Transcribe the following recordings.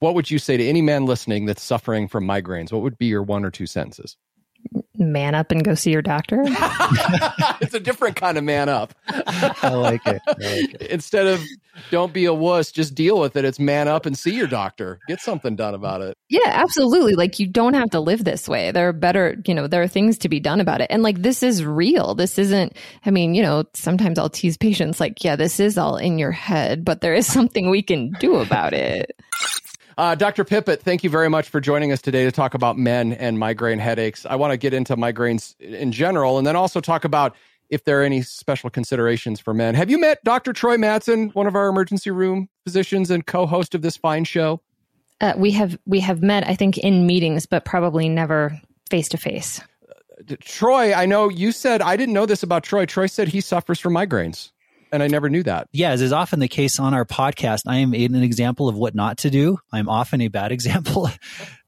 what would you say to any man listening that's suffering from migraines? What would be your one or two sentences? Man up and go see your doctor. it's a different kind of man up. I like it. I like it. Instead of don't be a wuss, just deal with it. It's man up and see your doctor. Get something done about it. Yeah, absolutely. Like you don't have to live this way. There are better, you know, there are things to be done about it. And like this is real. This isn't, I mean, you know, sometimes I'll tease patients like, yeah, this is all in your head, but there is something we can do about it. Uh, Dr. Pippitt, thank you very much for joining us today to talk about men and migraine headaches. I want to get into migraines in general and then also talk about if there are any special considerations for men. Have you met Dr. Troy Matson, one of our emergency room physicians and co-host of this fine show? Uh, we have we have met, I think, in meetings, but probably never face to face. Troy, I know you said I didn't know this about Troy. Troy said he suffers from migraines and I never knew that. Yeah, as is often the case on our podcast, I am an example of what not to do. I'm often a bad example.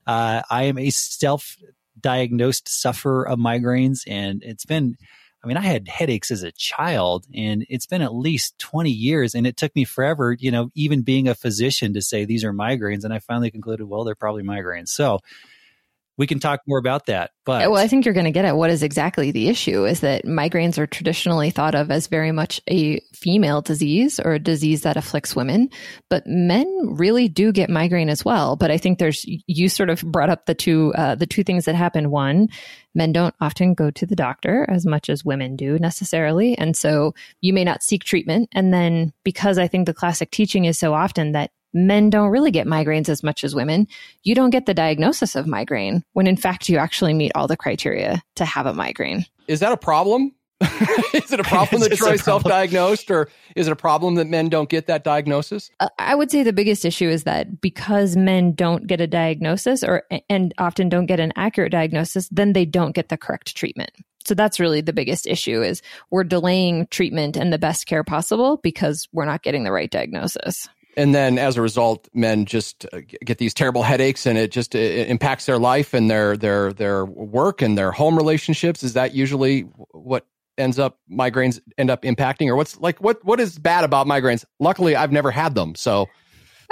Uh, I am a self diagnosed sufferer of migraines, and it's been, I mean, I had headaches as a child, and it's been at least 20 years, and it took me forever, you know, even being a physician to say these are migraines. And I finally concluded, well, they're probably migraines. So, we can talk more about that. But well, I think you're going to get at what is exactly the issue is that migraines are traditionally thought of as very much a female disease or a disease that afflicts women, but men really do get migraine as well. But I think there's you sort of brought up the two uh, the two things that happen. One, men don't often go to the doctor as much as women do necessarily, and so you may not seek treatment. And then because I think the classic teaching is so often that men don't really get migraines as much as women. You don't get the diagnosis of migraine when in fact you actually meet all the criteria to have a migraine. Is that a problem? is it a problem that Troy self diagnosed, or is it a problem that men don't get that diagnosis? Uh, I would say the biggest issue is that because men don't get a diagnosis or and often don't get an accurate diagnosis, then they don't get the correct treatment. So that's really the biggest issue is we're delaying treatment and the best care possible because we're not getting the right diagnosis and then as a result men just uh, get these terrible headaches and it just it impacts their life and their their their work and their home relationships. Is that usually what ends up migraines end up impacting? Or what's like what what is bad about migraines? Luckily i've never had them so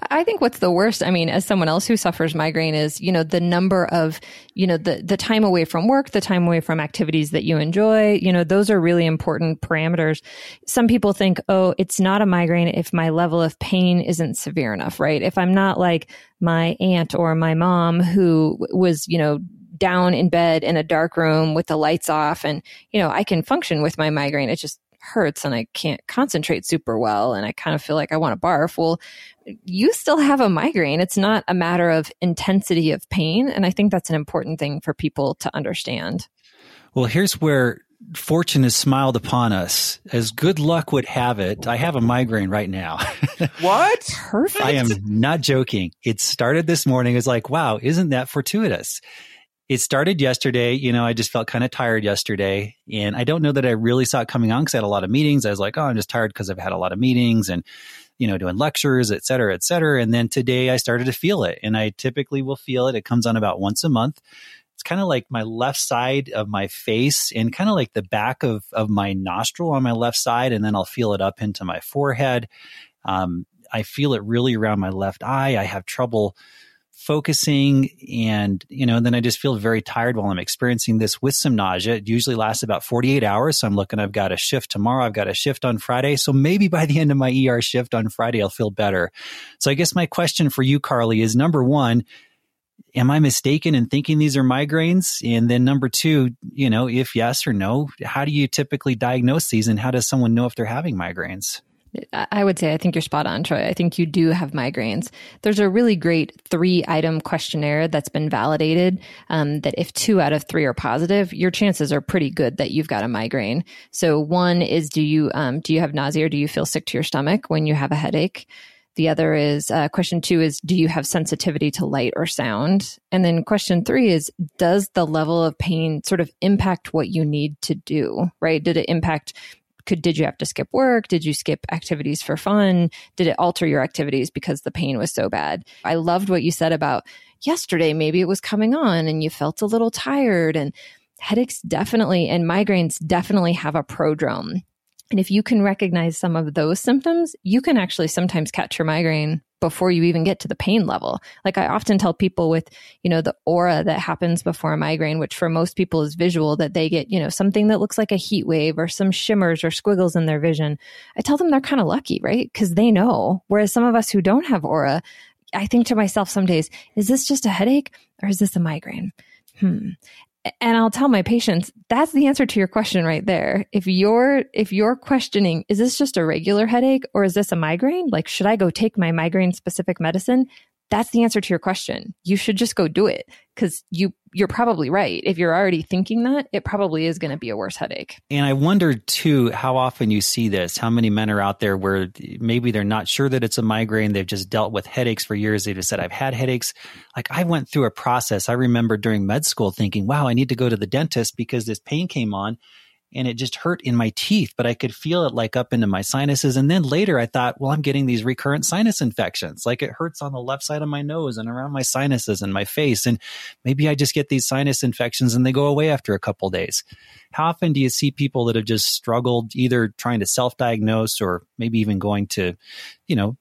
I think what's the worst, I mean, as someone else who suffers migraine is, you know, the number of, you know, the, the time away from work, the time away from activities that you enjoy, you know, those are really important parameters. Some people think, oh, it's not a migraine if my level of pain isn't severe enough, right? If I'm not like my aunt or my mom who was, you know, down in bed in a dark room with the lights off and, you know, I can function with my migraine. It just hurts and I can't concentrate super well and I kind of feel like I want to barf. Well, you still have a migraine. It's not a matter of intensity of pain. And I think that's an important thing for people to understand. Well, here's where fortune has smiled upon us. As good luck would have it, I have a migraine right now. what? Perfect. I am not joking. It started this morning. It's like, wow, isn't that fortuitous? it started yesterday. You know, I just felt kind of tired yesterday. And I don't know that I really saw it coming on because I had a lot of meetings. I was like, oh, I'm just tired because I've had a lot of meetings and, you know, doing lectures, et cetera, et cetera. And then today I started to feel it. And I typically will feel it. It comes on about once a month. It's kind of like my left side of my face and kind of like the back of, of my nostril on my left side. And then I'll feel it up into my forehead. Um, I feel it really around my left eye. I have trouble focusing and you know then i just feel very tired while i'm experiencing this with some nausea. It usually lasts about 48 hours. So i'm looking i've got a shift tomorrow. I've got a shift on friday. So maybe by the end of my er shift on friday i'll feel better. So i guess my question for you Karly is number one am i mistaken in thinking these are migraines? And then number two you know if yes or no how do you typically diagnose these? And how does someone know if they're having migraines I would say I think you're spot on, Troy. I think you do have migraines. There's a really great three item questionnaire that's been validated um, that if two out of three are positive, your chances are pretty good that you've got a migraine. So one is do you um, do you have nausea or do you feel sick to your stomach when you have a headache? The other is uh, question two is do you have sensitivity to light or sound? And then question three is does the level of pain sort of impact what you need to do? Right? Did it impact could did you have to skip work? Did you skip activities for fun? Did it alter your activities because the pain was so bad? I loved what you said about yesterday maybe it was coming on and you felt a little tired and headaches definitely and migraines definitely have a prodrome And if you can recognize some of those symptoms, you can actually sometimes catch your migraine before you even get to the pain level. Like I often tell people with, you know, the aura that happens before a migraine, which for most people is visual, that they get, you know, something that looks like a heat wave or some shimmers or squiggles in their vision. I tell them they're kind of lucky, right? Because they know. Whereas some of us who don't have aura, I think to myself some days, is this just a headache or is this a migraine? Hmm and I'll tell my patients that's the answer to your question right there. If you're if you're questioning is this just a regular headache or is this a migraine? Like should I go take my migraine specific medicine? That's the answer to your question. You should just go do it because you you're probably right. If you're already thinking that, it probably is going to be a worse headache. And I wonder too how often you see this. How many men are out there where maybe they're not sure that it's a migraine. They've just dealt with headaches for years. They just said, "I've had headaches." Like I went through a process. I remember during med school thinking, "Wow, I need to go to the dentist because this pain came on." And it just hurt in my teeth, but I could feel it like up into my sinuses. And then later I thought, well, I'm getting these recurrent sinus infections. Like it hurts on the left side of my nose and around my sinuses and my face. And maybe I just get these sinus infections and they go away after a couple days. How often do you see people that have just struggled either trying to self diagnose or maybe even going to, you know,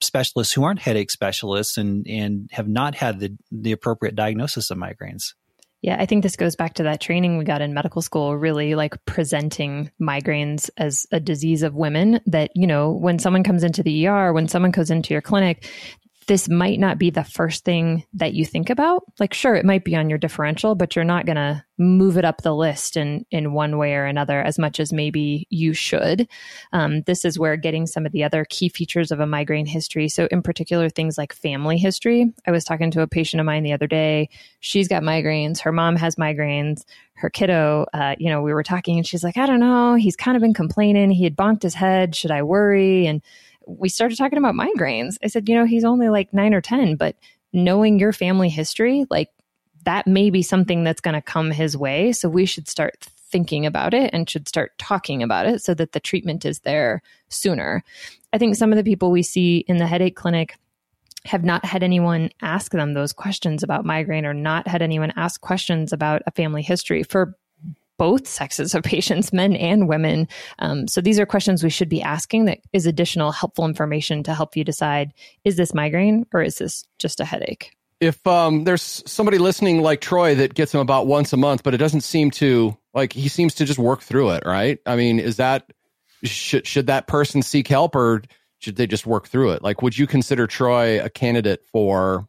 specialists who aren't headache specialists and, and have not had the, the appropriate diagnosis of migraines? Yeah, I think this goes back to that training we got in medical school, really like presenting migraines as a disease of women. That, you know, when someone comes into the ER, when someone goes into your clinic, this might not be the first thing that you think about. Like, sure, it might be on your differential, but you're not going to move it up the list in, in one way or another as much as maybe you should. Um, this is where getting some of the other key features of a migraine history. So, in particular, things like family history. I was talking to a patient of mine the other day. She's got migraines. Her mom has migraines. Her kiddo, uh, you know, we were talking and she's like, I don't know. He's kind of been complaining. He had bonked his head. Should I worry? And we started talking about migraines. I said, you know, he's only like nine or 10, but knowing your family history, like that may be something that's going to come his way. So we should start thinking about it and should start talking about it so that the treatment is there sooner. I think some of the people we see in the headache clinic have not had anyone ask them those questions about migraine or not had anyone ask questions about a family history for both sexes of patients, men and women. Um, so these are questions we should be asking that is additional helpful information to help you decide is this migraine or is this just a headache? If um, there's somebody listening like Troy that gets him about once a month, but it doesn't seem to like he seems to just work through it, right? I mean, is that should should that person seek help or should they just work through it? Like, would you consider Troy a candidate for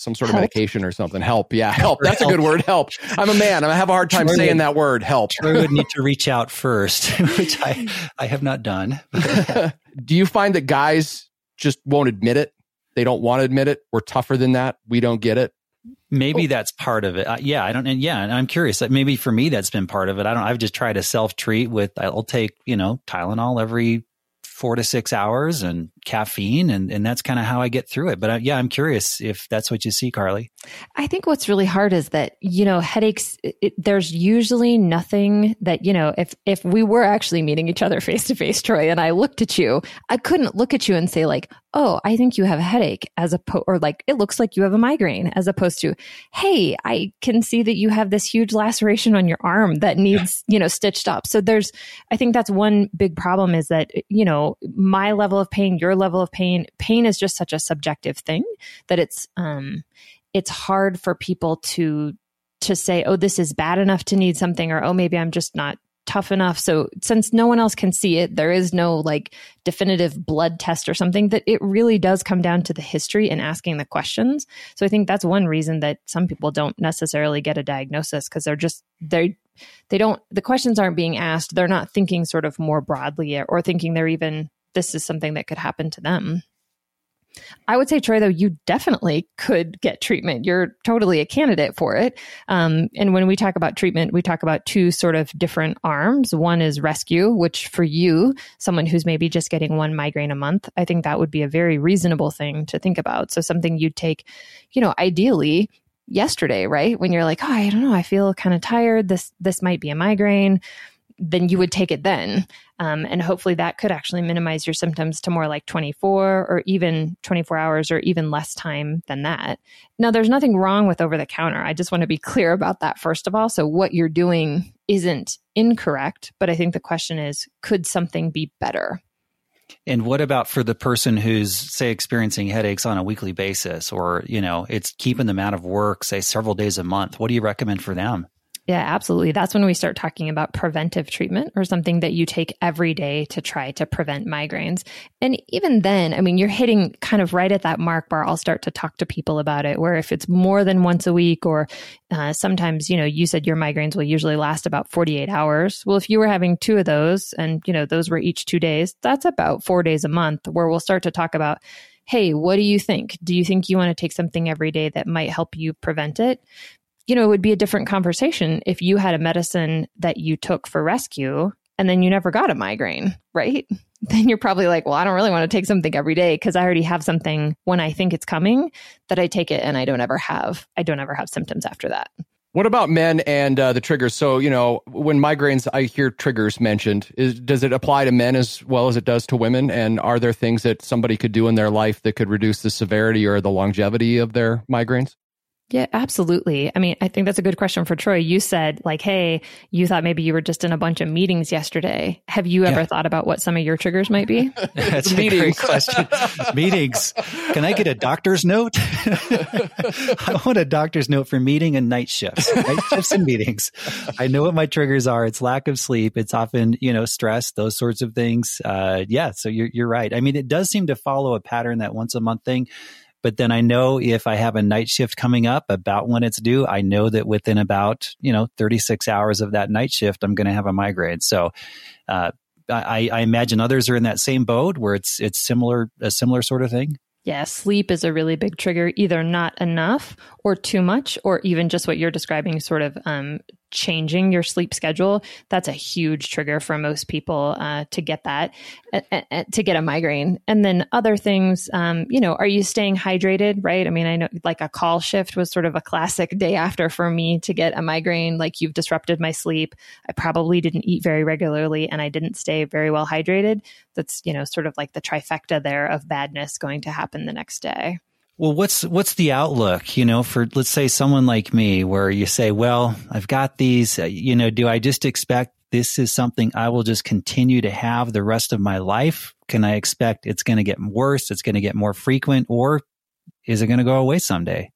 some sort of help. medication or something. Help. Yeah, help. That's help. a good word. Help. I'm a man. I have a hard time Troy saying would, that word. Help. Troy would need to reach out first, which I, I have not done. Do you find that guys just won't admit it? They don't want to admit it. We're tougher than that. We don't get it. Maybe oh. that's part of it. Uh, yeah, I don't. And yeah, and I'm curious. Maybe for me, that's been part of it. I don't. I've just tried to self treat with. I'll take you know Tylenol every four to six hours and caffeine and, and that's kind of how I get through it. But uh, yeah, I'm curious if that's what you see, Karly. I think what's really hard is that, you know, headaches, it, there's usually nothing that, you know, if, if we were actually meeting each other face to face, Troy, and I looked at you, I couldn't look at you and say like, oh, I think you have a headache as a, po- or like, it looks like you have a migraine as opposed to, hey, I can see that you have this huge laceration on your arm that needs, yeah. you know, stitched up. So there's, I think that's one big problem is that, you know, my level of pain, your level of pain, pain is just such a subjective thing that it's, um, it's hard for people to, to say, oh, this is bad enough to need something, or oh, maybe I'm just not tough enough. So since no one else can see it, there is no like definitive blood test or something that it really does come down to the history and asking the questions. So I think that's one reason that some people don't necessarily get a diagnosis because they're just they they don't the questions aren't being asked. They're not thinking sort of more broadly or thinking they're even this is something that could happen to them. I would say, Troy, though, you definitely could get treatment. You're totally a candidate for it. Um, and when we talk about treatment, we talk about two sort of different arms. One is rescue, which for you, someone who's maybe just getting one migraine a month, I think that would be a very reasonable thing to think about. So something you'd take, you know, ideally yesterday, right? When you're like, oh, I don't know, I feel kind of tired. This this might be a migraine then you would take it then. Um, and hopefully that could actually minimize your symptoms to more like 24 or even 24 hours or even less time than that. Now, there's nothing wrong with over the counter. I just want to be clear about that, first of all. So, what you're doing isn't incorrect, but I think the question is could something be better? And what about for the person who's, say, experiencing headaches on a weekly basis, or, you know, it's keeping them out of work, say, several days a month? What do you recommend for them? Yeah, absolutely. That's when we start talking about preventive treatment or something that you take every day to try to prevent migraines. And even then, I mean, you're hitting kind of right at that mark where I'll start to talk to people about it. Where if it's more than once a week, or uh, sometimes, you know, you said your migraines will usually last about 48 hours. Well, if you were having two of those and, you know, those were each two days, that's about four days a month where we'll start to talk about hey, what do you think? Do you think you want to take something every day that might help you prevent it? You know, it would be a different conversation if you had a medicine that you took for rescue and then you never got a migraine, right? Then you're probably like, well, I don't really want to take something every day because I already have something when I think it's coming that I take it and I don't ever have, I don't ever have symptoms after that. What about men and uh, the triggers? So, you know, when migraines, I hear triggers mentioned. Is, does it apply to men as well as it does to women? And are there things that somebody could do in their life that could reduce the severity or the longevity of their migraines? Yeah, absolutely. I mean, I think that's a good question for Troy. You said, like, hey, you thought maybe you were just in a bunch of meetings yesterday. Have you ever yeah. thought about what some of your triggers might be? that's a great question. meetings. Can I get a doctor's note? I want a doctor's note for meeting and night shifts, night shifts and meetings. I know what my triggers are. It's lack of sleep. It's often, you know, stress, those sorts of things. Uh, yeah. So you're, you're right. I mean, it does seem to follow a pattern that once a month thing but then I know if I have a night shift coming up about when it's due, I know that within about, you know, 36 hours of that night shift, I'm going to have a migraine. So, uh, I, I imagine others are in that same boat where it's it's similar a similar sort of thing. Yeah, sleep is a really big trigger, either not enough or too much, or even just what you're describing, sort of um, changing your sleep schedule, that's a huge trigger for most people uh, to get that, uh, uh, to get a migraine. And then other things, um, you know, are you staying hydrated, right? I mean, I know like a call shift was sort of a classic day after for me to get a migraine. Like you've disrupted my sleep. I probably didn't eat very regularly and I didn't stay very well hydrated. That's, you know, sort of like the trifecta there of badness going to happen the next day. Well, what's what's the outlook, you know, for let's say someone like me where you say, well, I've got these, uh, you know, do I just expect this is something I will just continue to have the rest of my life? Can I expect it's going to get worse, it's going to get more frequent or is it going to go away someday?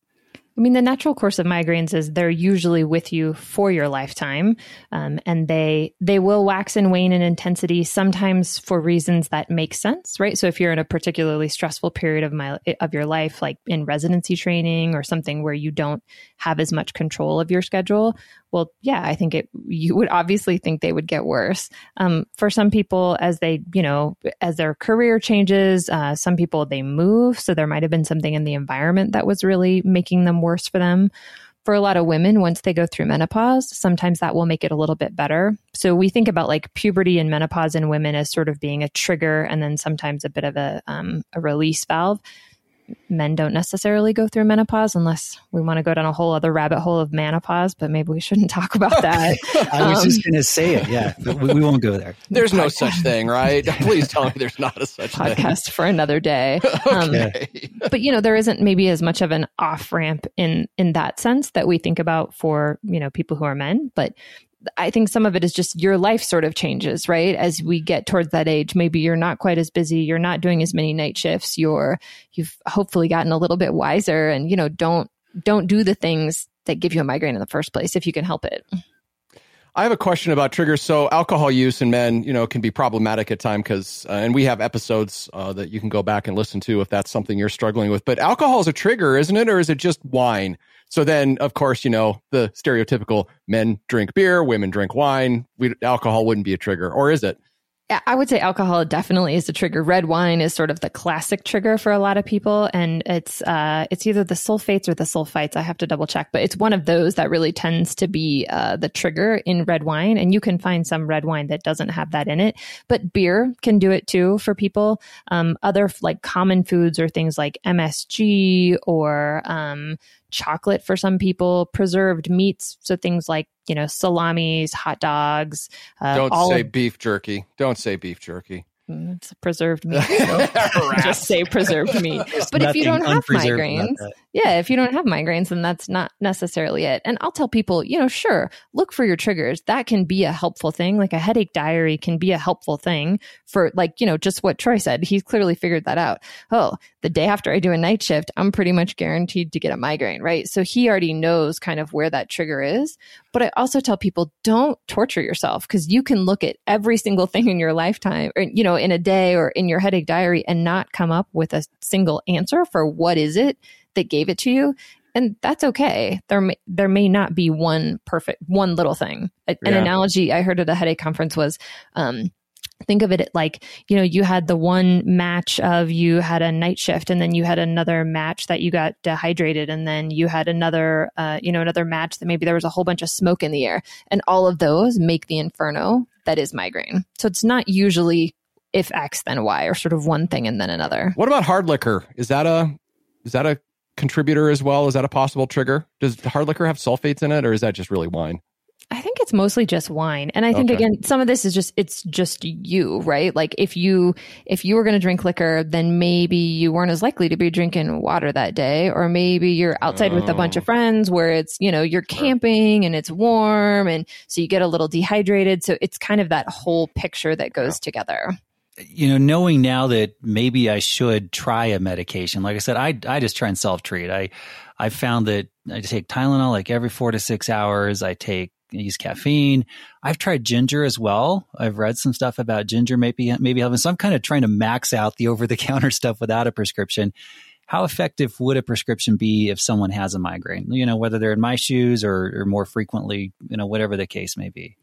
I mean, the natural course of migraines is they're usually with you for your lifetime, um, and they they will wax and wane in intensity sometimes for reasons that make sense, right? So if you're in a particularly stressful period of my of your life, like in residency training or something where you don't have as much control of your schedule, well, yeah, I think it, you would obviously think they would get worse. Um, for some people, as they, you know, as their career changes, uh, some people they move. So there might have been something in the environment that was really making them worse for them. For a lot of women, once they go through menopause, sometimes that will make it a little bit better. So we think about like puberty and menopause in women as sort of being a trigger and then sometimes a bit of a, um, a release valve men don't necessarily go through menopause unless we want to go down a whole other rabbit hole of menopause, but maybe we shouldn't talk about that. I was um, just going to say it. Yeah, we, we, won't go there. There's no such thing, right? Please tell me there's not a such podcast thing. for another day. Um, okay. Um, but you know, there isn't maybe as much of an off ramp in in that sense that we think about for you know people who are men. But I think some of it is just your life sort of changes, right? As we get towards that age, maybe you're not quite as busy, you're not doing as many night shifts, you're you've hopefully gotten a little bit wiser and you know, don't don't do the things that give you a migraine in the first place if you can help it. I have a question about triggers. So, alcohol use in men, you know, can be problematic at times because, uh, and we have episodes uh, that you can go back and listen to if that's something you're struggling with. But alcohol is a trigger, isn't it, or is it just wine? So then, of course, you know, the stereotypical men drink beer, women drink wine. We, alcohol wouldn't be a trigger, or is it? I would say alcohol definitely is the trigger. Red wine is sort of the classic trigger for a lot of people, and it's uh, it's either the sulfates or the sulfites. I have to double check, but it's one of those that really tends to be uh, the trigger in red wine. And you can find some red wine that doesn't have that in it, but beer can do it too for people. Um, other like common foods or things like MSG or um, chocolate for some people, preserved meats, so things like you know, salamis, hot dogs. Uh, Don't say of, beef jerky. Don't say beef jerky. Mm, it's preserved meat. So just say preserved meat. but if you don't have migraines, yeah, if you don't have migraines, then that's not necessarily it. And I'll tell people, you know, sure, look for your triggers. That can be a helpful thing. Like a headache diary can be a helpful thing for like, you know, just what Troy said. He's clearly figured that out. Oh, the day after I do a night shift, I'm pretty much guaranteed to get a migraine, right? So he already knows kind of where that trigger is. But I also tell people don't torture yourself because you can look at every single thing in your lifetime or, you know, in a day or in your headache diary and not come up with a single answer for what is it that gave it to you. And that's okay. There may, there may not be one perfect, one little thing. An yeah. analogy I heard at a headache conference was, um, think of it like you know you had the one match of you had a night shift and then you had another match that you got dehydrated and then you had another uh, you know another match that maybe there was a whole bunch of smoke in the air and all of those make the inferno that is migraine so it's not usually if x then y or sort of one thing and then another what about hard liquor is that a is that a contributor as well is that a possible trigger does hard liquor have sulfates in it or is that just really wine I think it's mostly just wine. And I think okay. again, some of this is just it's just you, right? Like if you if you were going to drink liquor, then maybe you weren't as likely to be drinking water that day or maybe you're outside oh. with a bunch of oh. friends where it's, you know, you're camping and it's warm and so you get a little dehydrated. So it's kind of that whole picture that goes yeah. together you know, knowing now that maybe I should try a medication. Like I said, I I just try and self treat. I I found that I take Tylenol like every four to six hours. I take use caffeine. I've tried ginger as well. I've read some stuff about ginger maybe maybe having. So I'm kind of trying to max out the over the counter stuff without a prescription. How effective would a prescription be if someone has a migraine? You know, whether they're in my shoes or, or more frequently, you know, whatever the case may be.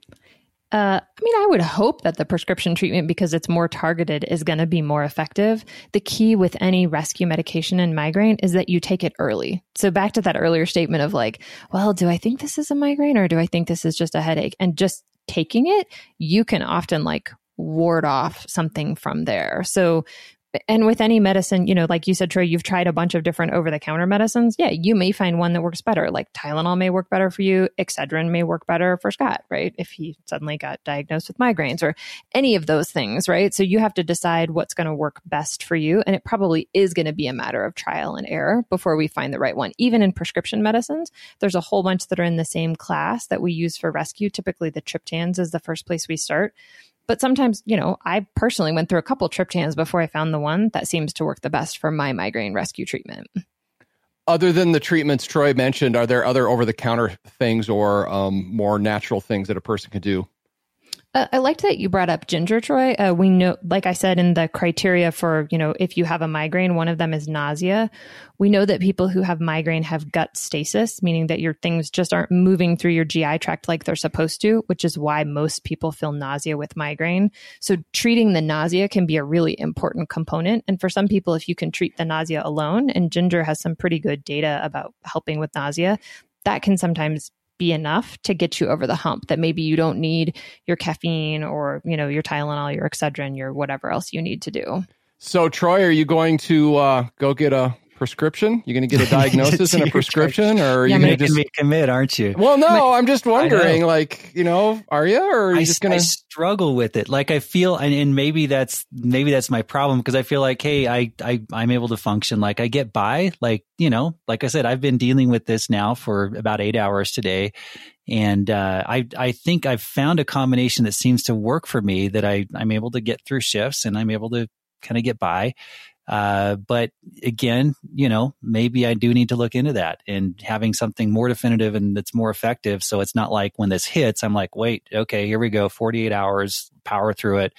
Uh, I mean, I would hope that the prescription treatment, because it's more targeted, is going to be more effective. The key with any rescue medication in migraine is that you take it early. So back to that earlier statement of like, well, do I think this is a migraine or do I think this is just a headache? And just taking it, you can often like ward off something from there. So and with any medicine, you know, like you said, Troy, you've tried a bunch of different over the counter medicines. Yeah, you may find one that works better. Like Tylenol may work better for you. Excedrin may work better for Scott, right? If he suddenly got diagnosed with migraines or any of those things, right? So you have to decide what's going to work best for you. And it probably is going to be a matter of trial and error before we find the right one. Even in prescription medicines, there's a whole bunch that are in the same class that we use for rescue. Typically, the triptans is the first place we start. But sometimes, you know, I personally went through a couple triptans before I found the one that seems to work the best for my migraine rescue treatment. Other than the treatments Troy mentioned, are there other over the counter things or um, more natural things that a person can do? Uh, I liked that you brought up ginger, Troy. Uh, we know, like I said, in the criteria for, you know, if you have a migraine, one of them is nausea. We know that people who have migraine have gut stasis, meaning that your things just aren't moving through your GI tract like they're supposed to, which is why most people feel nausea with migraine. So treating the nausea can be a really important component. And for some people, if you can treat the nausea alone, and ginger has some pretty good data about helping with nausea, that can sometimes be enough to get you over the hump that maybe you don't need your caffeine or you know your tylenol your excedrin your whatever else you need to do. So troy are you going to uh, go get a prescription? You're going to get a diagnosis and a prescription, or are yeah, you going to just commit? Aren't you? Well, no. I'm just wondering, like, you know, are you, or are you I, just going to struggle with it? Like, I feel, and, and maybe that's maybe that's my problem because I feel like, hey, I I I'm able to function, like I get by, like you know, like I said, I've been dealing with this now for about eight hours today, and uh, I I think I've found a combination that seems to work for me that I I'm able to get through shifts and I'm able to kind of get by. Uh, but again, you know, maybe I do need to look into that and having something more definitive and that's more effective. So it's not like when this hits, I'm like, wait, okay, here we go, 48 hours, power through it,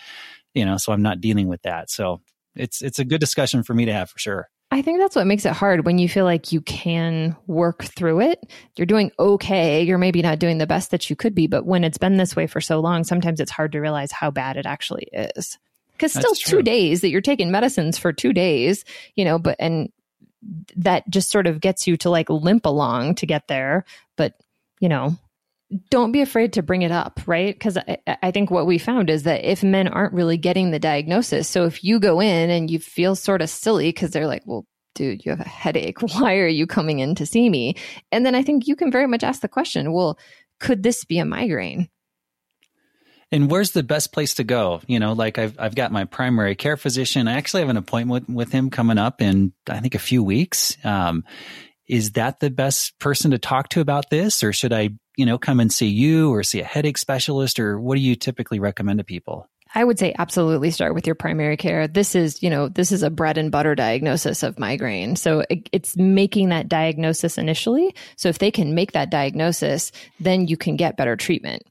you know, so I'm not dealing with that. So it's, it's a good discussion for me to have for sure. I think that's what makes it hard when you feel like you can work through it. You're doing okay. You're maybe not doing the best that you could be, but when it's been this way for so long, sometimes it's hard to realize how bad it actually is because still two days that you're taking medicines for two days, you know, but and that just sort of gets you to like limp along to get there. But you know, don't be afraid to bring it up, right? Because I, I, think what we found is that if men aren't really getting the diagnosis, so if you go in and you feel sort of silly because they're like, well, dude, you have a headache. Why are you coming in to see me? And then I think you can very much ask the question, well, could this be a migraine? And where's the best place to go? You know, like I've I've got my primary care physician. I actually have an appointment with, with him coming up in I think a few weeks. Um, is that the best person to talk to about this, or should I, you know, come and see you or see a headache specialist, or what do you typically recommend to people? I would say absolutely start with your primary care. This is, you know, this is a bread and butter diagnosis of migraine. So it, it's making that diagnosis initially. So if they can make that diagnosis, then you can get better treatment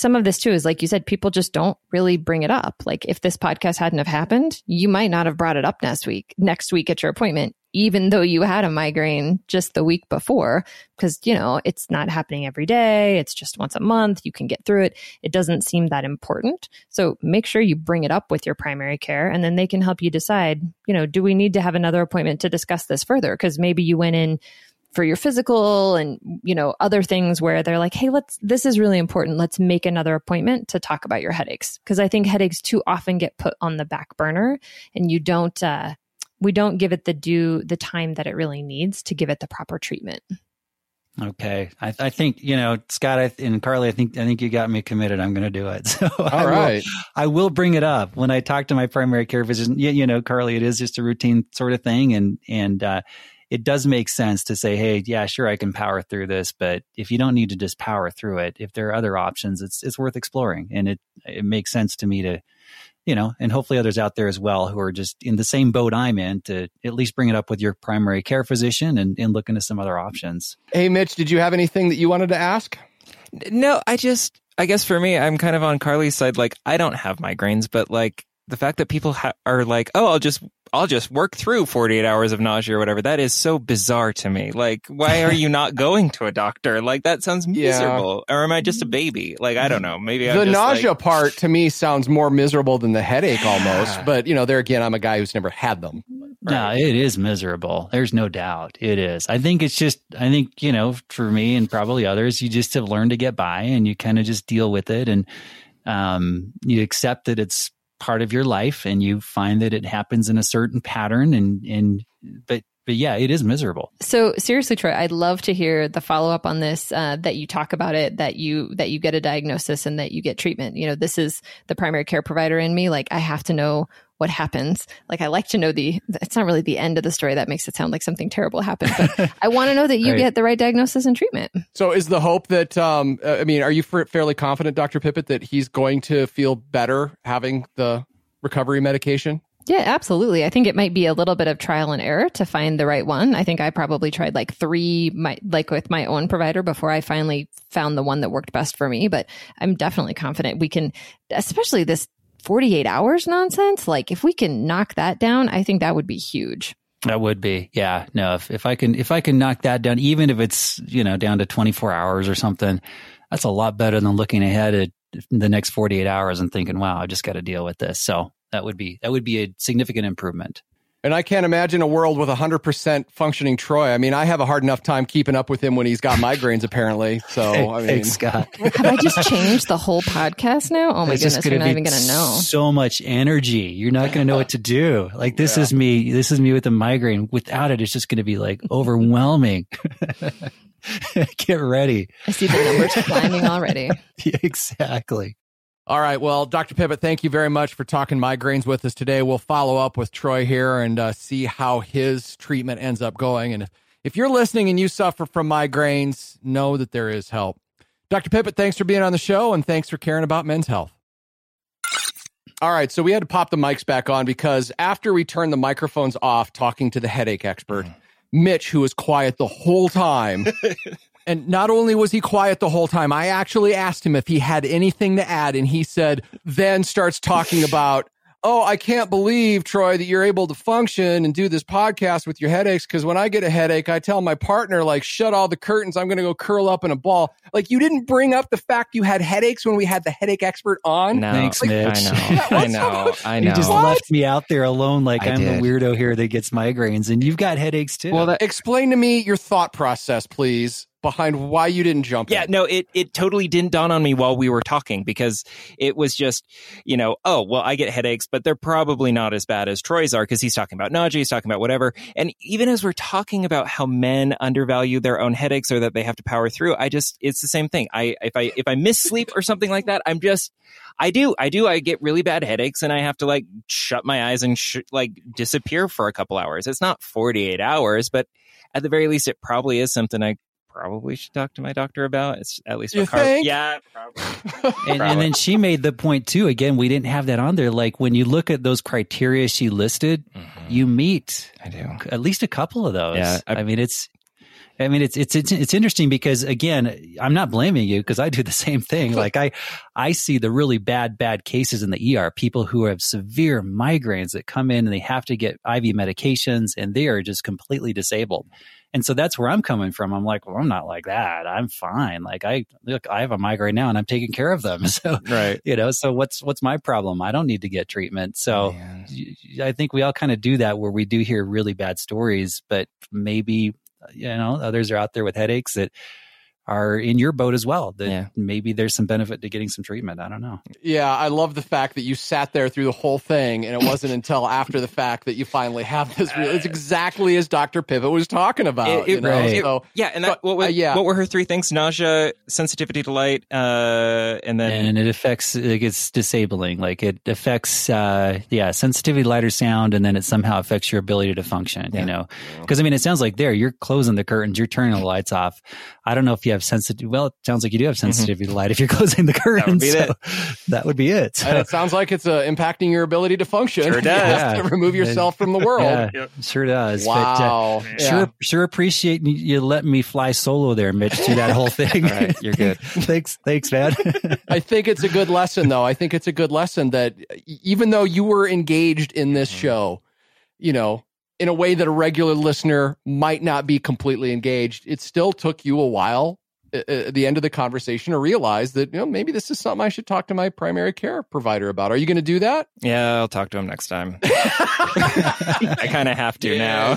some of this too is like you said, people just don't really bring it up. Like if this podcast hadn't have happened, you might not have brought it up next week, next week at your appointment, even though you had a migraine just the week before, because, you know, it's not happening every day. It's just once a month. You can get through it. It doesn't seem that important. So make sure you bring it up with your primary care and then they can help you decide, you know, do we need to have another appointment to discuss this further? Because maybe you went in for your physical and you know other things where they're like hey let's this is really important. Let's make another appointment to talk about your headaches. Because i think headaches too often get put on the back burner and you don't uh, we don't give it the due the time that it really needs to give it the proper treatment. Okay. I, I think you know scott I, and Karly i think i think you got me committed. I'm going to do it. So all I right. will, I will bring it up when i talk to my primary care physician. You, you know Karly it is just a routine sort of thing and and uh it does make sense to say, hey, yeah, sure, I can power through this, but if you don't need to just power through it, if there are other options, it's it's worth exploring, and it it makes sense to me to, you know, and hopefully others out there as well who are just in the same boat I'm in to at least bring it up with your primary care physician and, and look into some other options. Hey, Mitch, did you have anything that you wanted to ask? No, I just, I guess for me, I'm kind of on Karly's side. Like, I don't have migraines, but like the fact that people ha- are like, oh, I'll just I'll just work through 48 hours of nausea or whatever. That is so bizarre to me. Like, why are you not going to a doctor? Like, that sounds miserable. Yeah. Or am I just a baby? Like, I don't know. Maybe the nausea like... part to me sounds more miserable than the headache almost. But you know, there again, I'm a guy who's never had them. Right? No, it is miserable. There's no doubt. It is. I think it's just. I think you know, for me and probably others, you just have learned to get by, and you kind of just deal with it, and um, you accept that it's part of your life and you find that it happens in a certain pattern and and but but yeah, it is miserable. So seriously, Troy, I'd love to hear the follow up on this. Uh, that you talk about it, that you that you get a diagnosis and that you get treatment. You know, this is the primary care provider in me. Like, I have to know what happens. Like I like to know the it's not really the end of the story that makes it sound like something terrible happened, but I want to know that you right. get the right diagnosis and treatment. So is the hope that um I mean, are you fairly confident Dr. Pippitt that he's going to feel better having the recovery medication? Yeah, absolutely. I think it might be a little bit of trial and error to find the right one. I think I probably tried like three, my, like with my own provider before I finally found the one that worked best for me. But I'm definitely confident we can, especially this 48 hours nonsense. Like if we can knock that down, I think that would be huge. That would be, yeah. No, if, if I can, if I can knock that down, even if it's, you know, down to 24 hours or something, that's a lot better than looking ahead at the next 48 hours and thinking, wow, I just got to deal with this. So that would be, that would be a significant improvement. And I can't imagine a world with 100% functioning Troy. I mean, I have a hard enough time keeping up with him when he's got migraines, apparently. So, hey, I mean, hey, Scott. have I just changed the whole podcast now? Oh my it's goodness, you're not even going to know. So much energy. You're not going to know what to do. Like, this yeah. is me. This is me with a migraine. Without it, it's just going to be like overwhelming. Get ready. I see the numbers climbing already. Exactly. All right. Well, Dr. Pippitt, thank you very much for talking migraines with us today. We'll follow up with Troy here and uh, see how his treatment ends up going. And if, if you're listening and you suffer from migraines, know that there is help. Dr. Pippitt, thanks for being on the show and thanks for caring about men's health. All right. So we had to pop the mics back on because after we turned the microphones off talking to the headache expert, Mitch, who was quiet the whole time, And not only was he quiet the whole time, I actually asked him if he had anything to add, and he said, then starts talking about, oh, I can't believe, Troy, that you're able to function and do this podcast with your headaches. Cause when I get a headache, I tell my partner, like, shut all the curtains. I'm going to go curl up in a ball. Like, you didn't bring up the fact you had headaches when we had the headache expert on. No, Thanks, like, Mitch. I know. I know. I know. You just what? left me out there alone. Like, I am the weirdo here that gets migraines, and you've got headaches too. Well, that, explain to me your thought process, please behind why you didn't jump. Yeah, in. no, it it totally didn't dawn on me while we were talking because it was just, you know, oh well, I get headaches, but they're probably not as bad as Troy's are because he's talking about nausea, he's talking about whatever. And even as we're talking about how men undervalue their own headaches or that they have to power through, I just it's the same thing. I if I if I miss sleep or something like that, I'm just I do I do I get really bad headaches and I have to like shut my eyes and sh- like disappear for a couple hours. It's not 48 hours, but at the very least, it probably is something I probably should talk to my doctor about. It's at least You what Car- think? yeah, probably. And, and then she made the point too. Again, we didn't have that on there. Like when you look at those criteria she listed, you meet I do. at least a couple of those. Yeah, I- I, mean, it's, I mean, it's, it's, it's, it's interesting because again, I'm not blaming you because I do the same thing. Like I, I see the really bad, bad cases in the ER, people who have severe migraines that come in and they have to get IV medications and they are just completely disabled. And so that's where I'm coming from. I'm like, well, I'm not like that. I'm fine. Like I look, I have a migraine now and I'm taking care of them. So, Right. you know, so what's, what's my problem? I don't need to get treatment. So Man. I think we all kind of do that where we do hear really bad stories, but maybe, you know, others are out there with headaches that are in your boat as well. That Yeah. maybe there's some benefit to getting some treatment. I don't know. Yeah, I love the fact that you sat there through the whole thing, and it wasn't until after the fact that you finally have this. Real, it's exactly as Doctor Pippitt was talking about. It- it- you know? right. So Yeah, and that, But, what, was, uh, yeah. what were her three things? Nausea, sensitivity to light, uh, and then and it affects, like it's disabling. Like it affects, uh, yeah, sensitivity to light or sound, and then it somehow affects your ability to function, Yeah. you know? Because I mean, it sounds like there, you're closing the curtains, you're turning the lights off. I don't know if you have sensitivity. Well, it sounds like you do have sensitivity to light if you're closing the curtains. be so that would be it. and it sounds like it's uh, impacting your ability to function. Sure does. have to Yeah. remove yourself from the world. Yeah, sure does. But, uh, Wow. Yeah. Sure, sure. Appreciate you letting me fly solo there, Mitch, through that whole thing. All right, you're good. thanks, thanks, man. I think it's a good lesson, though. I think it's a good lesson that even though you were engaged in this Mm-hmm. show, you know, in a way that a regular listener might not be completely engaged, it still took you a while at the end of the conversation to realize that, you know, maybe this is something I should talk to my primary care provider about. Are you going to do that? yeah, I'll talk to him next time. I kind of have to now.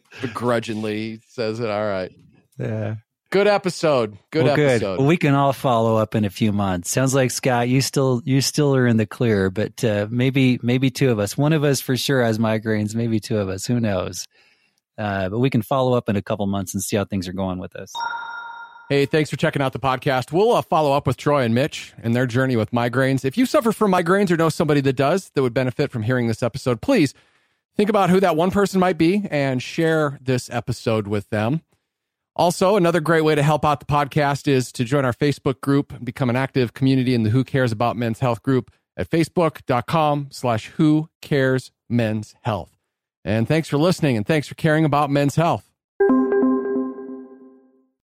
Begrudgingly he says it. All right. yeah. Good episode. Good well, episode. Well, we can all follow up in a few months. Sounds like Scott, you still you still are in the clear, but uh, maybe maybe two of us. One of us for sure has migraines. Maybe two of us. Who knows? Uh, but we can follow up in a couple months and see how things are going with us. Hey, thanks for checking out the podcast. We'll uh, follow up with Troy and Mitch and their journey with migraines. If you suffer from migraines or know somebody that does that would benefit from hearing this episode, please think about who that one person might be and share this episode with them. Also, another great way to help out the podcast is to join our Facebook group and become an active community in the Who Cares About Men's Health group at facebook.com slash who cares men's health. And thanks for listening and thanks for caring about men's health.